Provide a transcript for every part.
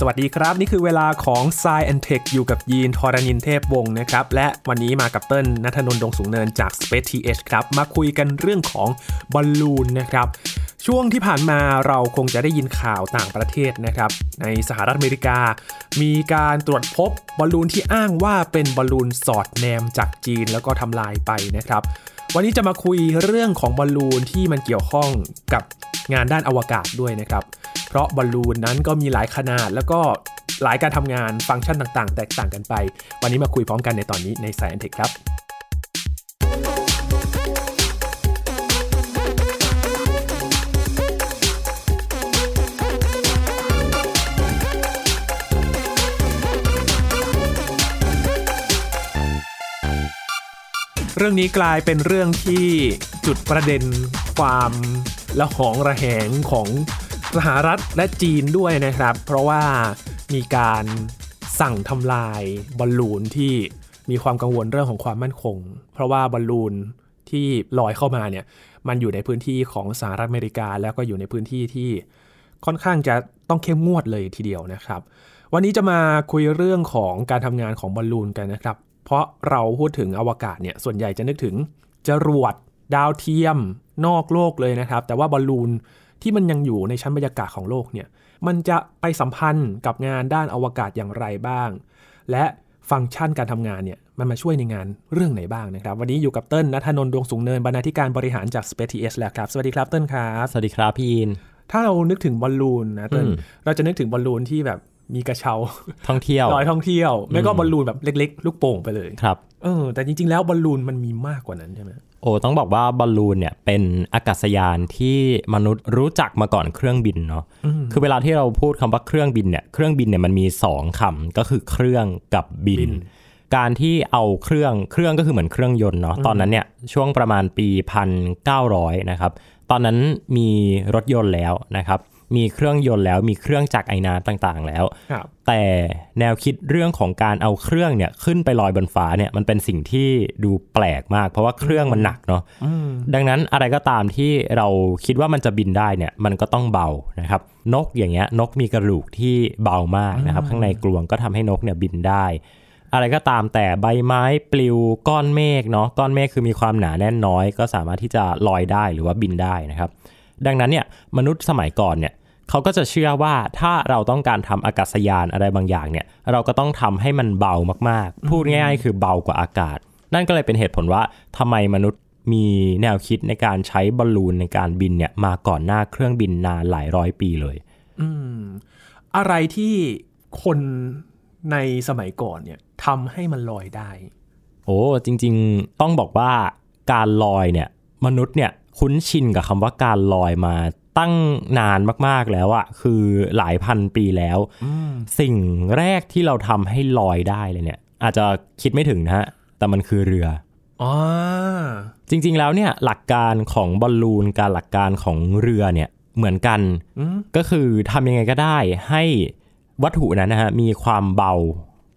สวัสดีครับ นี่คือเวลาของ s ซแอนเทคอยู่กับอินทอรานินเทพวงศ์นะครับ และวันนี้มากับเติ้ลณัฐนนท์ดวงสูงเนินจาก Space TH ครับ มาคุยกันเรื่องของบอลลูนนะครับ ช่วงที่ผ่านมาเราคงจะได้ยินข่าวต่างประเทศนะครับ ในสหรัฐอเมริกา มีการตรวจพบบอลลูนที่อ้างว่าเป็นบอลลูนสอดแนมจากจีนแล้วก็ทำลายไปนะครับ วันนี้จะมาคุยเรื่องของบอลลูนที่มันเกี่ยวข้องกับงานด้านอวกาศด้วยนะครับ เพราะบอลลูนนั้นก็มีหลายขนาดแล้วก็หลายการทำงานฟังก์ชันต่างๆ แตกต่างกันไป วันนี้มาคุยพร้อมกันในตอนนี้ในสายอันเทคครับ เรื่องนี้กลายเป็นเรื่องที่จุดประเด็นความละหองระแหงของสหรัฐและจีนด้วยนะครับ เพราะว่ามีการสั่งทำลายบอลลูนที่มีความกังวลเรื่องของความมั่นคง เพราะว่าบอลลูนที่ลอยเข้ามาเนี่ยมันอยู่ในพื้นที่ของสหรัฐอเมริกา แล้วก็อยู่ในพื้นที่ที่ค่อนข้างจะต้องเข้มงวดเลยทีเดียวนะครับ วันนี้จะมาคุยเรื่องของการทำงานของบอลลูนกันนะครับ เพราะเราพูดถึงอวกาศเนี่ยส่วนใหญ่จะนึกถึงจรวดดาวเทียม นอกโลกเลยนะครับ แต่ว่าบอลลูนที่มันยังอยู่ในชั้นบรรยากาศของโลกเนี่ยมันจะไปสัมพันธ์กับงานด้านอวกาศอย่างไรบ้าง และฟังก์ชันการทำงานเนี่ยมันมาช่วยในงานเรื่องไหนบ้างนะครับ วันนี้อยู่กับเติ้ลนัทนนท์ดวงสูงเนินบรรณาธิการบริหารจาก Space TS แล้วครับ สวัสดีครับเติ้ลครับ สวัสดีครับพี่ยินถ้าเรานึกถึงบอลลูนนะเติ้ลอืมเราจะนึกถึงบอลลูนที่แบบ มีกระเช้าท่องเที่ยวลอยท่องเที่ยว ไม่ก็บอลลูนแบบเล็ก ๆ ลูกโป่งไปเลยครับเออแต่จริง ๆ แล้วบอลลูนมันมีมากกว่านั้นใช่ไหมโอ้ต้องบอกว่าบอลลูนเนี่ยเป็นอากาศยานที่มนุษย์รู้จักมาก่อนเครื่องบินเนาะคือเวลาที่เราพูดคำว่าเครื่องบินเนี่ยเครื่องบินเนี่ยมันมี 2คำก็คือเครื่องกับบินบิน การที่เอาเครื่องเครื่องก็คือเหมือนเครื่องยนต์เนาะตอนนั้นเนี่ยช่วงประมาณปี 1900 นะครับตอนนั้นมีรถยนต์แล้วนะครับ มีเครื่องยนต์แล้วมีเครื่องจักรไอ้น้ำต่างๆ แล้วครับแต่แนวคิดเรื่องของการเอาเครื่องเนี่ยขึ้นไปลอยบนฟ้าเนี่ยมันเป็นสิ่งที่ดูแปลกมาก เพราะว่าเครื่องมันหนักเนาะดังนั้นอะไรก็ตามที่เราคิดว่ามันจะบินได้เนี่ยมันก็ต้องเบานะครับ นกอย่างเงี้ยนกมีกระดูกที่เบามากนะครับ ข้างในกลวงก็ทำให้นกเนี่ยบินได้อะไรก็ตามแต่ใบไม้ปลิวก้อนเมฆเนาะก้อนเมฆคือมีความหนาแน่นน้อย ก็สามารถที่จะลอยได้หรือว่าบินได้นะครับ ดังนั้นเนี่ยมนุษย์สมัยก่อนเนี่ยเขาก็จะเชื่อว่าถ้าเราต้องการทำอากาศยานอะไรบางอย่างเนี่ยเราก็ต้องทำให้มันเบามากๆ พูดง่ายๆ คือเบากว่าอากาศ นั่นก็เลยเป็นเหตุผลว่าทำไมมนุษย์มีแนวคิดในการใช้บอลลูนในการบินเนี่ยมาก่อนหน้าเครื่องบินนานหลายร้อยปีเลย อืม อะไรที่คนในสมัยก่อนเนี่ยทำให้มันลอยได้ โอ้จริง ๆ ต้องบอกว่าการลอยเนี่ย มนุษย์เนี่ย คุ้นชินกับคำว่าการลอยมาตั้งนานมากๆแล้วอะคือหลายพันปีแล้ว สิ่งแรกที่เราทำให้ลอยได้เลยเนี่ย อาจจะคิดไม่ถึงนะฮะ แต่มันคือเรืออ๋อจริงๆแล้วเนี่ยหลักการของบอลลูนการหลักการของเรือเนี่ยเหมือนกันอืมก็คือทำยังไงก็ได้ให้วัตถุนั้นนะฮะมีความเบา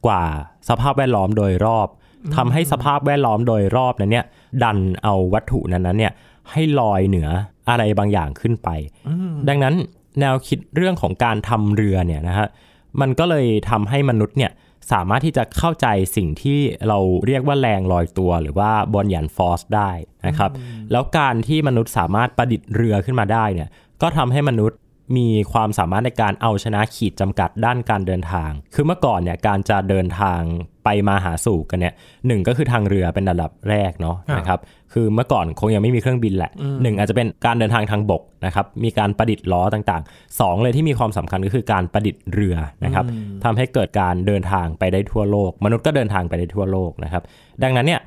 กว่าสภาพแวดล้อมโดยรอบทำให้สภาพแวดล้อมโดยรอบนั้นเนี่ยดันเอาวัตถุนั้นนั้นเนี่ย ให้ลอยเหนืออะไรบางอย่างขึ้นไป ดังนั้นแนวคิดเรื่องของการทำเรือเนี่ยนะฮะมันก็เลยทำให้มนุษย์เนี่ยสามารถที่จะเข้าใจสิ่งที่เราเรียกว่าแรงลอยตัว หรือว่าบอลยันฟอสได้นะครับ แล้วการที่มนุษย์สามารถประดิษฐ์เรือขึ้นมาได้เนี่ยก็ทำให้มนุษย์มีความสามารถในการเอาชนะขีดจำกัดด้านการเดินทาง คือเมื่อก่อนเนี่ยการจะเดินทาง ไปมาหาสู่กันเนี่ยหนึ่งก็คือทางเรือเป็นระดับแรกเนาะครับนะครับคือเมื่อก่อนคงยังไม่มีเครื่องบินแหละหนึ่งอาจจะเป็นการเดินทางทางบกนะครับมีการประดิษฐ์ล้อต่างๆสองเลยที่มีความสำคัญก็คือการประดิษฐ์เรือนะครับทำให้เกิดการเดินทางไปได้ทั่วโลก มนุษย์ก็เดินทางไปได้ทั่วโลกนะครับดังนั้นเนี่ย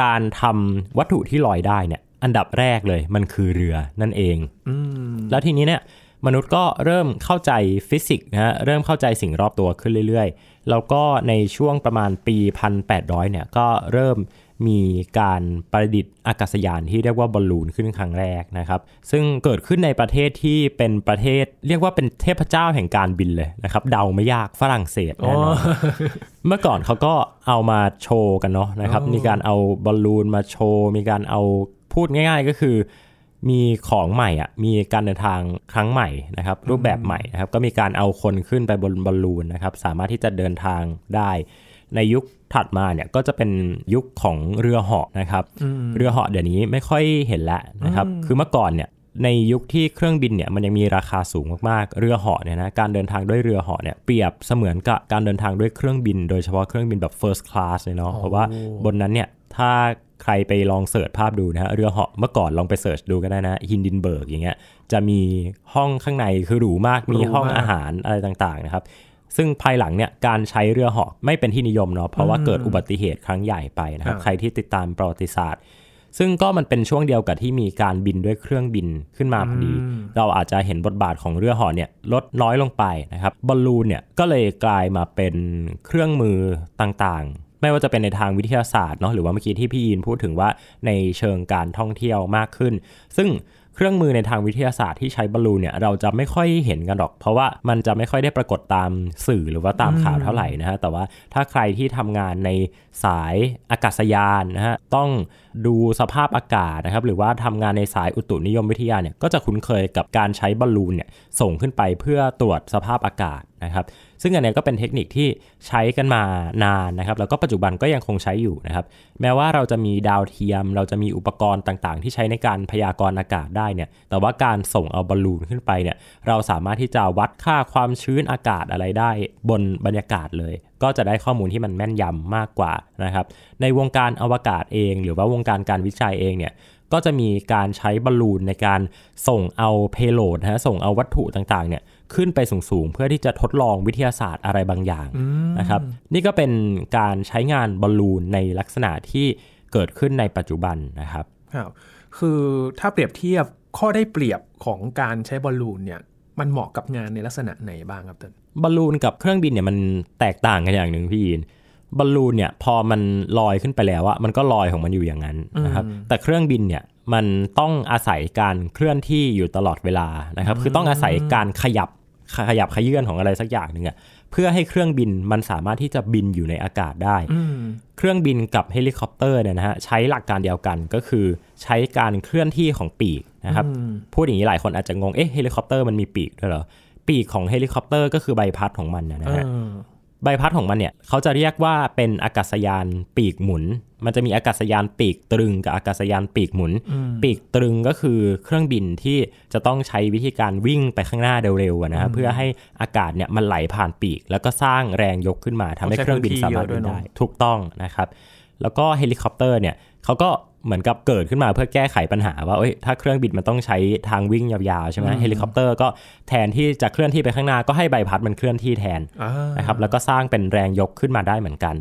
การทำวัตถุที่ลอยได้เนี่ยอันดับแรกเลยมันคือเรือนั่นเองอืมแล้วทีนี้เนี่ย มนุษย์ก็เริ่มเข้าใจฟิสิกส์นะฮะเริ่มเข้าใจสิ่งรอบตัวขึ้นเรื่อยๆ แล้วก็ในช่วงประมาณปี 1800 เนี่ยก็เริ่มมีการประดิษฐ์อากาศยานที่เรียกว่าบอลลูนขึ้นครั้งแรกนะครับ ซึ่งเกิดขึ้นในประเทศที่เป็นประเทศเรียกว่าเป็นเทพเจ้าแห่งการบินเลยนะครับ เดาไม่ยากฝรั่งเศสอ๋อแน่นอนเมื่อก่อนเขาก็เอามาโชว์กันเนาะนะครับอ๋อมีการเอาบอลลูนมาโชว์ มีการเอาพูดง่าย ๆ ก็คือ มีของใหม่อะมีการเดินทางครั้งใหม่นะครับรูปแบบใหม่นะครับก็มีการเอาคนขึ้นไปบนบอลลูนนะครับสามารถที่จะเดินทางได้ ในยุคถัดมาเนี่ยก็จะเป็นยุคของเรือเหาะนะครับเรือเหาะเดี๋ยวนี้ไม่ค่อยเห็นแล้วนะครับคือเมื่อก่อนเนี่ยในยุคที่เครื่องบินเนี่ยมันยังมีราคาสูงมากๆ เรือเหาะเนี่ยนะการเดินทางด้วยเรือเหาะเนี่ยเปรียบเสมือนกับการเดินทางด้วยเครื่องบิน โดยเฉพาะเครื่องบินแบบ first class เลยเนาะเพราะว่าบนนั้นเนี่ยถ้า ใครไปลอง search ภาพดูนะฮะเรือเหาะเมื่อก่อนลองไป search ดูก็ได้นะฮินเดนเบิร์กอย่างเงี้ยจะมีห้องข้างในคือหรูมากมีห้องอาหารอะไรต่างๆนะครับซึ่งภายหลังเนี่ยการใช้เรือเหาะไม่เป็นที่นิยมเนาะเพราะว่าเกิดอุบัติเหตุครั้งใหญ่ไปนะครับใครที่ติดตามประวัติศาสตร์ ซึ่งก็มันเป็นช่วงเดียวกับที่มีการบินด้วยเครื่องบินขึ้นมาพอดี เราอาจจะเห็นบทบาทของเรือเหาะเนี่ยลดน้อยลงไปนะครับบอลลูนเนี่ยก็เลยกลายมาเป็นเครื่องมือต่างๆ ไม่ว่าจะเป็นในทางวิทยาศาสตร์เนาะหรือว่าเมื่อกี้ที่พี่ยินพูดถึงว่าในเชิงการท่องเที่ยวมากขึ้น ซึ่งเครื่องมือในทางวิทยาศาสตร์ที่ใช้บอลลูนเนี่ยเราจะไม่ค่อยเห็นกันหรอก เพราะว่ามันจะไม่ค่อยได้ปรากฏตามสื่อหรือว่าตามข่าวเท่าไหร่นะฮะแต่ว่าถ้าใครที่ทำงานในสายอากาศยานนะฮะต้องดูสภาพอากาศนะครับหรือว่าทำงานในสายอุตุนิยมวิทยาเนี่ยก็จะคุ้นเคยกับการใช้บอลลูนเนี่ยส่งขึ้นไปเพื่อตรวจสภาพอากาศนะครับ ซึ่งอันนี้ก็เป็นเทคนิคที่ใช้กันมานานนะครับ แล้วก็ปัจจุบันก็ยังคงใช้อยู่นะครับ แม้ว่าเราจะมีดาวเทียม เราจะมีอุปกรณ์ต่างๆ ที่ใช้ในการพยากรณ์อากาศได้เนี่ย แต่ว่าการส่งเอาบอลลูนขึ้นไปเนี่ย เราสามารถที่จะวัดค่าความชื้นอากาศอะไรได้บนบรรยากาศเลย ก็จะได้ข้อมูลที่มันแม่นยำมากกว่านะครับ ในวงการอวกาศเอง หรือว่าวงการการวิจัยเองเนี่ยก็จะมีการใช้บอลลูนในการส่งเอาเพโลดนะฮะส่งเอาวัตถุต่างๆเนี่ย ขึ้นไปสูงๆ เพื่อที่จะทดลองวิทยาศาสตร์อะไรบางอย่างนะครับ นี่ก็เป็นการใช้งานบอลลูนในลักษณะที่เกิดขึ้นในปัจจุบันนะครับครับคือถ้าเปรียบเทียบข้อได้เปรียบของการใช้บอลลูนเนี่ยมันเหมาะกับงานในลักษณะไหนบ้างครับต้นบอลลูนกับเครื่องบินเนี่ยมันแตกต่างกันอย่างหนึ่งพี่ยินบอลลูนเนี่ยพอมันลอยขึ้นไปแล้วอะมันก็ลอยของมันอยู่อย่างนั้นนะครับแต่เครื่องบินเนี่ย มันต้องอาศัยการเคลื่อนที่อยู่ตลอดเวลานะครับ คือต้องอาศัยการขยับขยับเขยื้อนของอะไรสักอย่างหนึ่งอะเพื่อให้เครื่องบินมันสามารถที่จะบินอยู่ในอากาศได้ เครื่องบินกับเฮลิคอปเตอร์เนี่ยนะฮะใช้หลักการเดียวกันก็คือใช้การเคลื่อนที่ของปีกนะครับพูดอย่างนี้หลายคนอาจจะงงเอ๊ะเฮลิคอปเตอร์มันมีปีกด้วยเหรอปีกของเฮลิคอปเตอร์ก็คือใบพัดของมันนะฮะใบพัดของมันเนี่ยเขาจะเรียกว่าเป็นอากาศยานปีกหมุน มันจะมีอากาศยานปีกตรึงกับอากาศยานปีกหมุน ปีกตรึงก็คือเครื่องบินที่จะต้องใช้วิธีการวิ่งไปข้างหน้าเร็วๆนะครับเพื่อให้อากาศเนี่ยมันไหลผ่านปีก แล้วก็สร้างแรงยกขึ้นมาทำให้เครื่องบินสามารถบินได้ถูกต้องนะครับ แล้วก็เฮลิคอปเตอร์เนี่ยเขาก็เหมือนกับเกิดขึ้นมาเพื่อแก้ไขปัญหาว่าถ้าเครื่องบินมันต้องใช้ทางวิ่งยาวๆใช่ไหมเฮลิคอปเตอร์ก็แทนที่จะเคลื่อนที่ไปข้างหน้าก็ให้ใบพัดมันเคลื่อนที่แทนนะครับแล้วก็สร้างเป็นแรงยกขึ้นมาได้เหมือนกัน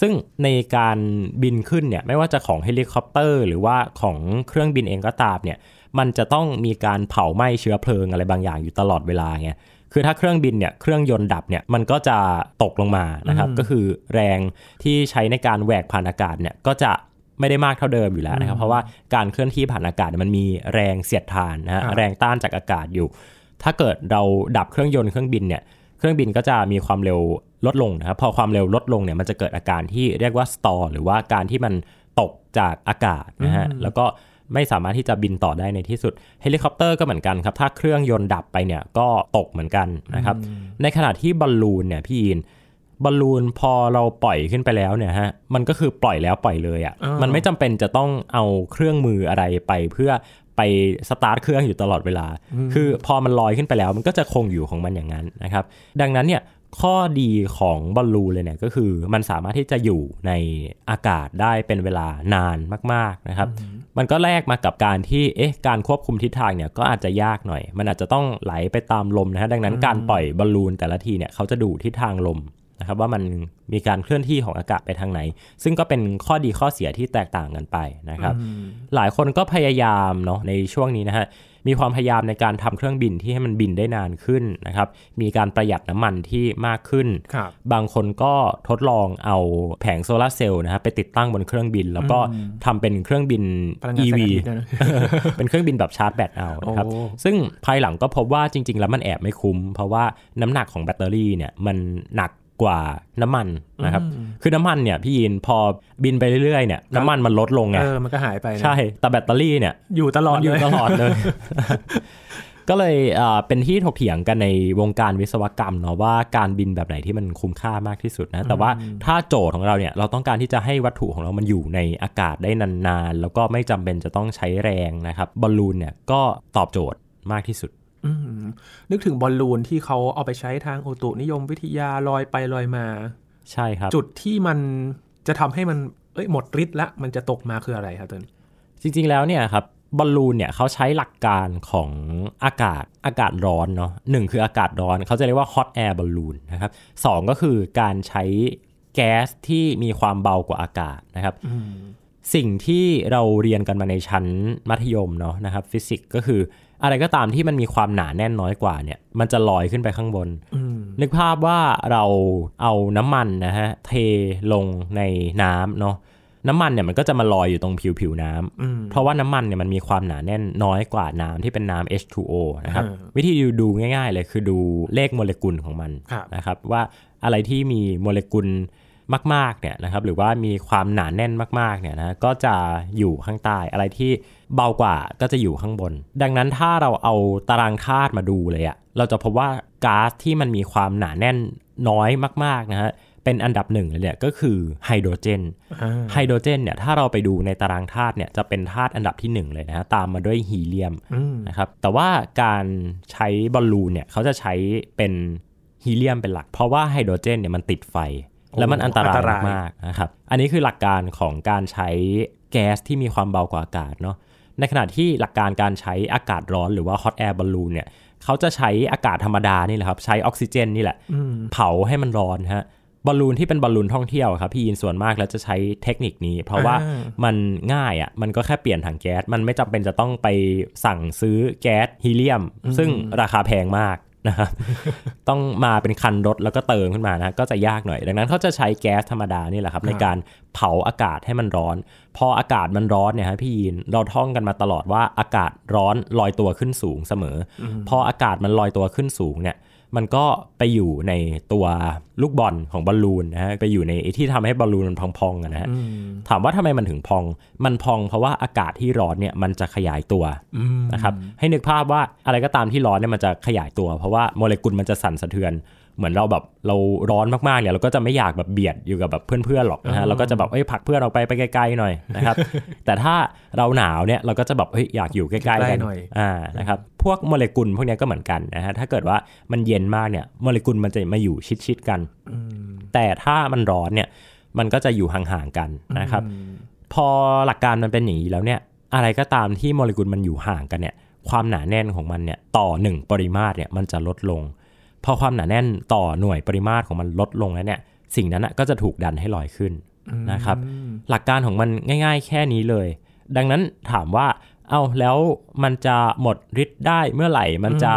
ซึ่งในการบินขึ้นเนี่ยไม่ว่าจะของเฮลิคอปเตอร์ หรือว่าของเครื่องบินเองก็ตามเนี่ยมันจะต้องมีการเผาไหม้เชื้อเพลิงอะไรบางอย่างอยู่ตลอดเวลาไงคือถ้าเครื่องบินเนี่ยเครื่องยนต์ดับเนี่ยมันก็จะตกลงมานะครับก็คือแรงที่ใช้ในการแหวกผ่านอากาศเนี่ยก็จะไม่ได้มากเท่าเดิมอยู่แล้วนะครับ เพราะว่าการเคลื่อนที่ผ่านอากาศมันมีแรงเสียดทานนะฮะแรงต้านจากอากาศอยู่ ถ้าเกิดเราดับเครื่องยนต์เครื่องบินเนี่ย เครื่องบินก็จะมีความเร็วลดลงนะครับ พอความเร็วลดลงเนี่ยมันจะเกิดอาการที่เรียกว่า stall หรือว่าการที่มันตกจากอากาศนะฮะแล้วก็ไม่สามารถที่จะบินต่อได้ในที่สุดเฮลิคอปเตอร์ก็เหมือนกันครับ ถ้าเครื่องยนต์ดับไปเนี่ยก็ตกเหมือนกันนะครับ ในขณะที่บอลลูนเนี่ยพี่อินบอลลูนพอเราปล่อยขึ้นไปแล้วเนี่ยฮะมันก็คือปล่อยแล้วปล่อยเลยอะ่ะมันไม่จำเป็นจะต้องเอาเครื่องมืออะไรไปเพื่อ ไปสตาร์ทเครื่องอยู่ตลอดเวลา คือพอมันลอยขึ้นไปแล้วมันก็จะคงอยู่ของมันอย่างนั้นนะครับ ดังนั้นเนี่ยข้อดีของบอลลูนเลยเนี่ยก็คือมันสามารถที่จะอยู่ในอากาศได้เป็นเวลานานมากๆนะครับ มันก็แลกมากับการที่เอ๊ะการควบคุมทิศทางเนี่ยก็อาจจะยากหน่อย มันอาจจะต้องไหลไปตามลมนะฮะดังนั้นการปล่อยบอลลูนแต่ละทีเนี่ยเขาจะดูทิศทางลม นะครับว่ามันมีการเคลื่อนที่ของอากาศไปทางไหน ซึ่งก็เป็นข้อดีข้อเสียที่แตกต่างกันไปนะครับหลายคนก็พยายามเนาะในช่วงนี้นะฮะมีความพยายามในการทำเครื่องบินที่ให้มันบินได้นานขึ้นนะครับ มีการประหยัดน้ำมันที่มากขึ้นบางคนก็ทดลองเอาแผงโซลาเซลล์นะครับไปติดตั้งบนเครื่องบิน แล้วก็ทำเป็นเครื่องบิน EV เป็นเครื่องบินแบบชาร์จแบตเอานะครับ ซึ่งภายหลังก็พบว่าจริง ๆ แล้วมันแอบไม่คุ้ม เพราะว่าน้ำหนักของแบตเตอรี่เนี่ยมันหนัก กว่าน้ำมันนะครับคือน้ำมันเนี่ยพี่ยินพอบินไปเรื่อยๆเนี่ยน้ำมันมันลดลงไงเออมันก็หายไปนะใช่แต่แบตเตอรี่เนี่ยอยู่ตลอดมันอเลยู่ยตลอดเลย ก็เลยเอ่อเป็นที่ถกเถียงกันในวงการวิศวกรรมเนาะว่าการบินแบบไหนที่มันคุ้มค่ามากที่สุดนะ แต่ว่าถ้าโจทย์ของเราเนี่ยเราต้องการที่จะให้วัตถุของเรามันอยู่ในอากาศได้นานๆ แล้วก็ไม่จำเป็นจะต้องใช้แรงนะครับบอลลูนเนี่ยก็ตอบโจทย์มากที่สุดอืม นึกถึงบอลลูนที่เขาเอาไปใช้ทางอุตุนิยมวิทยาลอยไปลอยมา ใช่ครับ จุดที่มันจะทำให้มันเอ้ยหมดฤทธิ์ละมันจะตกมาคืออะไรครับต้นจริง ๆ แล้วเนี่ยครับบอลลูนเนี่ยเขาใช้หลักการของอากาศอากาศร้อนเนาะหนึ่งคืออากาศร้อนเขาจะเรียกว่า hot air balloon นะครับสองก็คือการใช้แก๊สที่มีความเบากว่าอากาศนะครับสิ่งที่เราเรียนกันมาในชั้นมัธยมเนาะนะครับฟิสิกส์ก็คือ อะไรก็ตามที่มันมีความหนาแน่นน้อยกว่าเนี่ย มันจะลอยขึ้นไปข้างบน นึกภาพว่าเราเอาน้ำมันนะฮะเทลงในน้ำเนาะน้ำมันเนี่ยมันก็จะมาลอยอยู่ตรงผิวผิวน้ำเพราะว่าน้ำมันเนี่ยมันมีความหนาแน่นน้อยกว่าน้ำที่เป็นน้ำ H2O นะครับอ่าวิธีดูง่าย ๆ เลยคือดูเลขโมเลกุลของมันครับนะครับว่าอะไรที่มีโมเลกุล มากๆเนี่ยนะครับหรือว่ามีความหนาแน่นมากๆเนี่ยนะก็จะอยู่ข้างใต้อะไรที่เบากว่าก็จะอยู่ข้างบน ดังนั้นถ้าเราเอาตารางธาตุมาดูเลยอะเราจะพบว่าก๊าซที่มันมีความหนาแน่นน้อยมากๆนะฮะเป็นอันดับหนึ่งเลยเนี่ยก็คือไฮโดรเจนอ่าไฮโดรเจนเนี่ยถ้าเราไปดูในตารางธาตุเนี่ยจะเป็นธาตุอันดับที่หนึ่งเลยนะฮะตามมาด้วยฮีเลียมอืมนะครับแต่ว่าการใช้บอลลูนเนี่ยเขาจะใช้เป็นฮีเลียมเป็นหลัก เพราะว่าไฮโดรเจนเนี่ยมันติดไฟ แล้วมันอันตรายมากๆนะครับอันนี้คือหลักการของการใช้แก๊สที่มีความเบากว่าอากาศเนาะในขณะที่หลักการการใช้อากาศร้อนหรือว่า hot air balloon เนี่ยเขาจะใช้อากาศธรรมดานี่แหละครับ ใช้ออกซิเจนนี่แหละ เผาให้มันร้อนฮะบอลลูนที่เป็นบอลลูนท่องเที่ยวครับพี่ยินส่วนมากแล้วจะใช้เทคนิคนี้ เพราะว่าอ่ามันง่ายอะมันก็แค่เปลี่ยนถังแก๊ส มันไม่จำเป็นจะต้องไปสั่งซื้อแก๊สฮีเลียม ซึ่งราคาแพงมาก นะครับต้องมาเป็นคันรถแล้วก็เติมขึ้นมานะก็จะยากหน่อย ดังนั้นเขาจะใช้แก๊สธรรมดานี่แหละครับในการเผาอากาศให้มันร้อน พออากาศมันร้อนเนี่ยฮะพี่ยินเราท่องกันมาตลอดว่าอากาศร้อนลอยตัวขึ้นสูงเสมออพออากาศมันลอยตัวขึ้นสูงเนี่ย มันก็ไปอยู่ในตัวลูกบอลของบอลลูนนะฮะไปอยู่ในไอ้ที่ทำให้บอลลูนมันพองๆอะนะฮะถามว่าทำไมมันถึงพอง มันพองเพราะว่าอากาศที่ร้อนเนี่ยมันจะขยายตัวนะครับให้นึกภาพว่าอะไรก็ตามที่ร้อนเนี่ยมันจะขยายตัว เพราะว่าโมเลกุลมันจะสั่นสะเทือน เหมือนเราแบบเราร้อนมากๆเนี่ยเราก็จะไม่อยากแบบเบียดอยู่กับแบบเพื่อนๆหรอกนะฮะเราก็จะแบบเอ้ยผลักเพื่อนออกไปไปไกลๆหน่อยนะครับ แต่ถ้าเราหนาวเนี่ยเราก็จะแบบเฮ้ยอยากอยู่ใกล้ๆกันใกล้หน่อยอ่านะครับพวกโมเลกุลพวกเนี้ยก็เหมือนกันนะฮะถ้าเกิดว่ามันเย็นมากเนี่ยโมเลกุลมันจะมาอยู่ชิดๆกันแต่ถ้ามันร้อนเนี่ยมันก็จะอยู่ห่างๆกันนะครับ พอหลักการมันเป็นอย่างนี้แล้วเนี่ยอะไรก็ตามที่โมเลกุลมันอยู่ห่างกันเนี่ยความหนาแน่นของมันเนี่ยต่อหนึ่งปริมาตรเนี่ยมันจะลดลง พอความหนาแน่นต่อหน่วยปริมาตรของมันลดลงแล้วเนี่ย สิ่งนั้นนะก็จะถูกดันให้ลอยขึ้นนะครับ หลักการของมันง่าย ๆ แค่นี้เลย ดังนั้นถามว่า เอาแล้วมันจะหมดฤทธิ์ได้เมื่อไหร่ มันจะ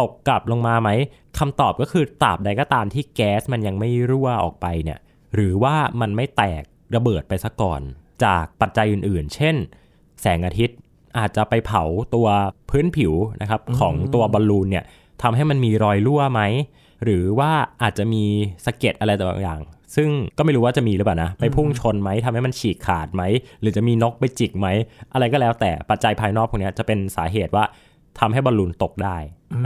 ตกกลับลงมาไหมคำตอบก็คือตราบใดก็ตามที่แก๊สมันยังไม่รั่วออกไปเนี่ย หรือว่ามันไม่แตกระเบิดไปซะก่อน จากปัจจัยอื่นๆ เช่น แสงอาทิตย์อาจจะไปเผาตัวพื้นผิวนะครับของตัวบอลลูนเนี่ย ทำให้มันมีรอยรั่วไหม หรือว่าอาจจะมีสะเก็ดอะไรต่างอย่าง ซึ่งก็ไม่รู้ว่าจะมีหรือเปล่านะ ไปพุ่งชนไหมทำให้มันฉีกขาดไหม หรือจะมีนกไปจิกไหม อะไรก็แล้วแต่ปัจจัยภายนอกพวกเนี้ยจะเป็นสาเหตุว่าทำให้บอลลูนตกได้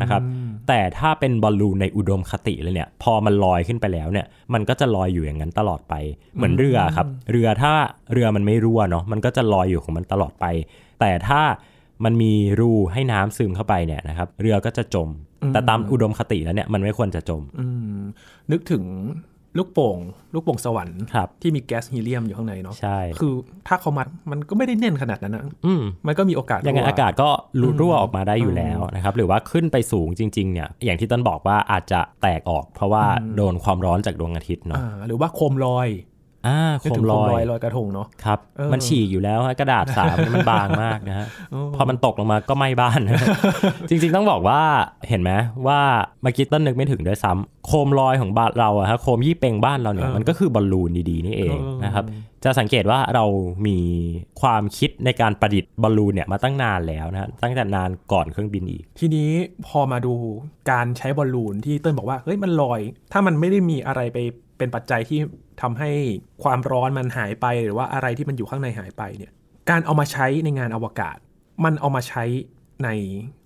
นะครับ แต่ถ้าเป็นบอลลูนในอุดมคติเลยเนี่ย พอมันลอยขึ้นไปแล้วเนี่ย มันก็จะลอยอยู่อย่างนั้นตลอดไป เหมือนเรือครับ เรือถ้าเรือมันไม่รั่วเนาะ มันก็จะลอยอยู่ของมันตลอดไป แต่ถ้ามันมีรูให้น้ำซึมเข้าไปเนี่ยนะครับ เรือก็จะจม แต่ตามอุดมคติแล้วเนี่ยมันไม่ควรจะจมอืมนึกถึงลูกโป่ง ลูกโป่งสวรรค์ครับที่มีแก๊สฮีเลียมอยู่ข้างในเนาะใช่คือถ้าเขามัดมันก็ไม่ได้แน่นขนาดนั้นนะอืมมันก็มีโอกาสยังไงรั่วอากาศก็รูรั่วออกมาได้อยู่แล้วนะครับ หรือว่าขึ้นไปสูงจริงๆเนี่ยอย่างที่ต้นบอกว่าอาจจะแตกออก เพราะว่าโดนความร้อนจากดวงอาทิตย์เนาะอ่าหรือว่าโคมลอย อ่าโคนึกมถึงลโคมอลอยยลอยกระทงเนาะครับเออมันฉีกอยู่แล้วฮะกระดาษสามมันบางมากนะฮะพอมันตกลงมาก็ไหม้บ้าน จริง ๆ ต้องบอกว่าเห็นไหมว่าเมื่อกี้ต้นนึกไม่ถึงด้วยซ้ำโคมลอยของบ้านเราอะฮะโคมยี่เปงบ้านเราเนี่ยมันก็คือบอลลูนดีๆนี่เองนะครับจะสังเกตว่าเรามีความคิดในการประดิษฐ์บอลลูนเนี่ยมาตั้งนานแล้วนะฮะตั้งแต่นานก่อนเครื่องบินอีก ทีนี้พอมาดูการใช้บอลลูนที่เติ้ลบอกว่าเฮ้ยมันลอย ถ้ามันไม่ได้มีอะไรไป เป็นปัจจัยที่ทำให้ความร้อนมันหายไป หรือว่าอะไรที่มันอยู่ข้างในหายไปเนี่ยการเอามาใช้ในงานอวกาศ มันเอามาใช้ใน